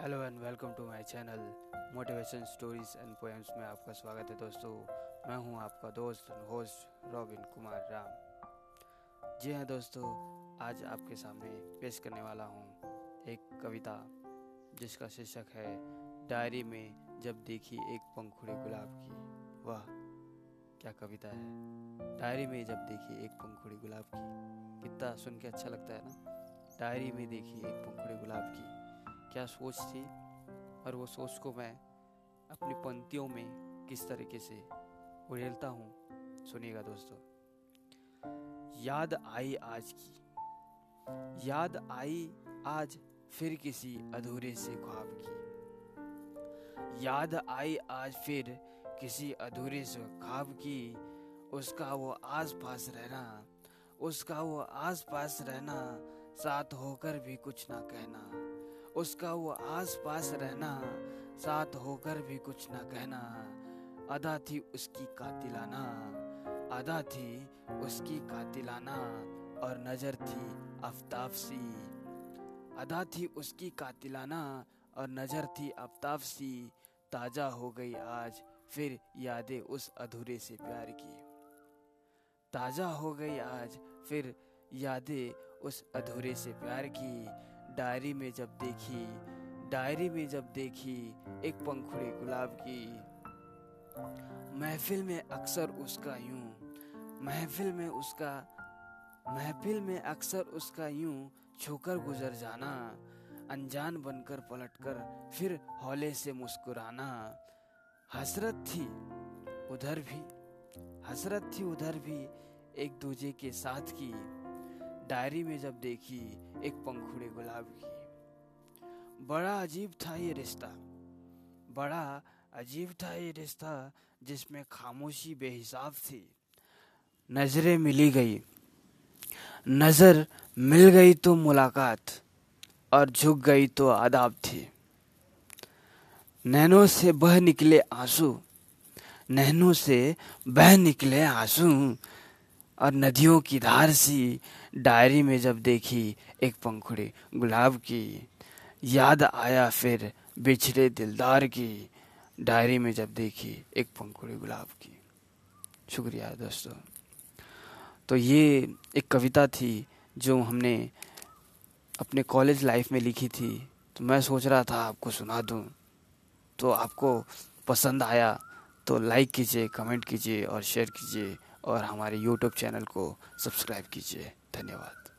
Hello and welcome to my channel motivation stories and poems में आपका स्वागत है दोस्तों। मैं हूँ आपका दोस्त and host robin Kumar Ram. जी हाँ दोस्तों, आज आपके सामने पेश करने वाला हूँ एक कविता, जिसका शीर्षक है, डायरी में जब देखी एक पंखुड़ी गुलाब की। वाह, क्या कविता है। डायरी में जब देखी एक पंखुड़ी गुलाब की। कितना सुन के अच्छा लगता है ना? डायरी में देखी एक पंखुड़ी गुलाब की। क्या सोच थी और वो सोच को मैं अपनी पंक्तियों में किस तरीके से उड़ेलता हूँ, सुनिएगा दोस्तों। याद आई आज की। याद आई आज फिर किसी अधूरे से ख्वाब की। याद आई आज फिर किसी अधूरे से ख्वाब की। उसका वो आस पास रहना, उसका वो आस पास रहना, साथ होकर भी कुछ ना कहना। उसका वो आस पास रहना, साथ होकर भी कुछ ना कहना अदा थी उसकी कातिलाना अदा थी उसकी कातिलाना और नज़र थी आफ्ताब सी। अदा थी उसकी कातिलाना और नज़र थी आफ्ताब सी। ताज़ा हो गई आज फिर यादें उस अधूरे से प्यार की। ताज़ा हो गई आज फिर यादें उस अधूरे से प्यार की। डायरी में जब देखी, डायरी में जब देखी, एक पंखुड़ी गुलाब की। महफिल में अक्सर उसका यूँ, महफिल में उसका, महफिल में अक्सर उसका यूँ छूकर गुजर जाना, अनजान बनकर पलटकर फिर हौले से मुस्कुराना। हसरत थी, उधर भी, हसरत थी उधर भी एक दूजे के साथ की। डायरी में जब देखी, एक पंखुड़ी गुलाब की। बड़ा अजीब था ये रिश्ता। बड़ा अजीब था ये रिश्ता, जिसमें खामोशी बेहिसाब थी। नज़रें मिली गई। नज़र मिल गई तो मुलाकात, और झुक गई तो आदाब थी। नैनों से बह निकले आँसू, नैनों से बह निकले आँसू। और नदियों की धार सी डायरी में जब देखी एक पंखुड़ी गुलाब की, याद आया फिर बिछड़े दिलदार की, डायरी में जब देखी एक पंखुड़ी गुलाब की। शुक्रिया दोस्तों। तो ये एक कविता थी जो हमने अपने कॉलेज लाइफ में लिखी थी। तो मैं सोच रहा था आपको सुना दूँ। तो आपको पसंद आया तो लाइक कीजिए, कमेंट कीजिए और शेयर कीजिए। और हमारे यूट्यूब चैनल को सब्सक्राइब कीजिए। धन्यवाद।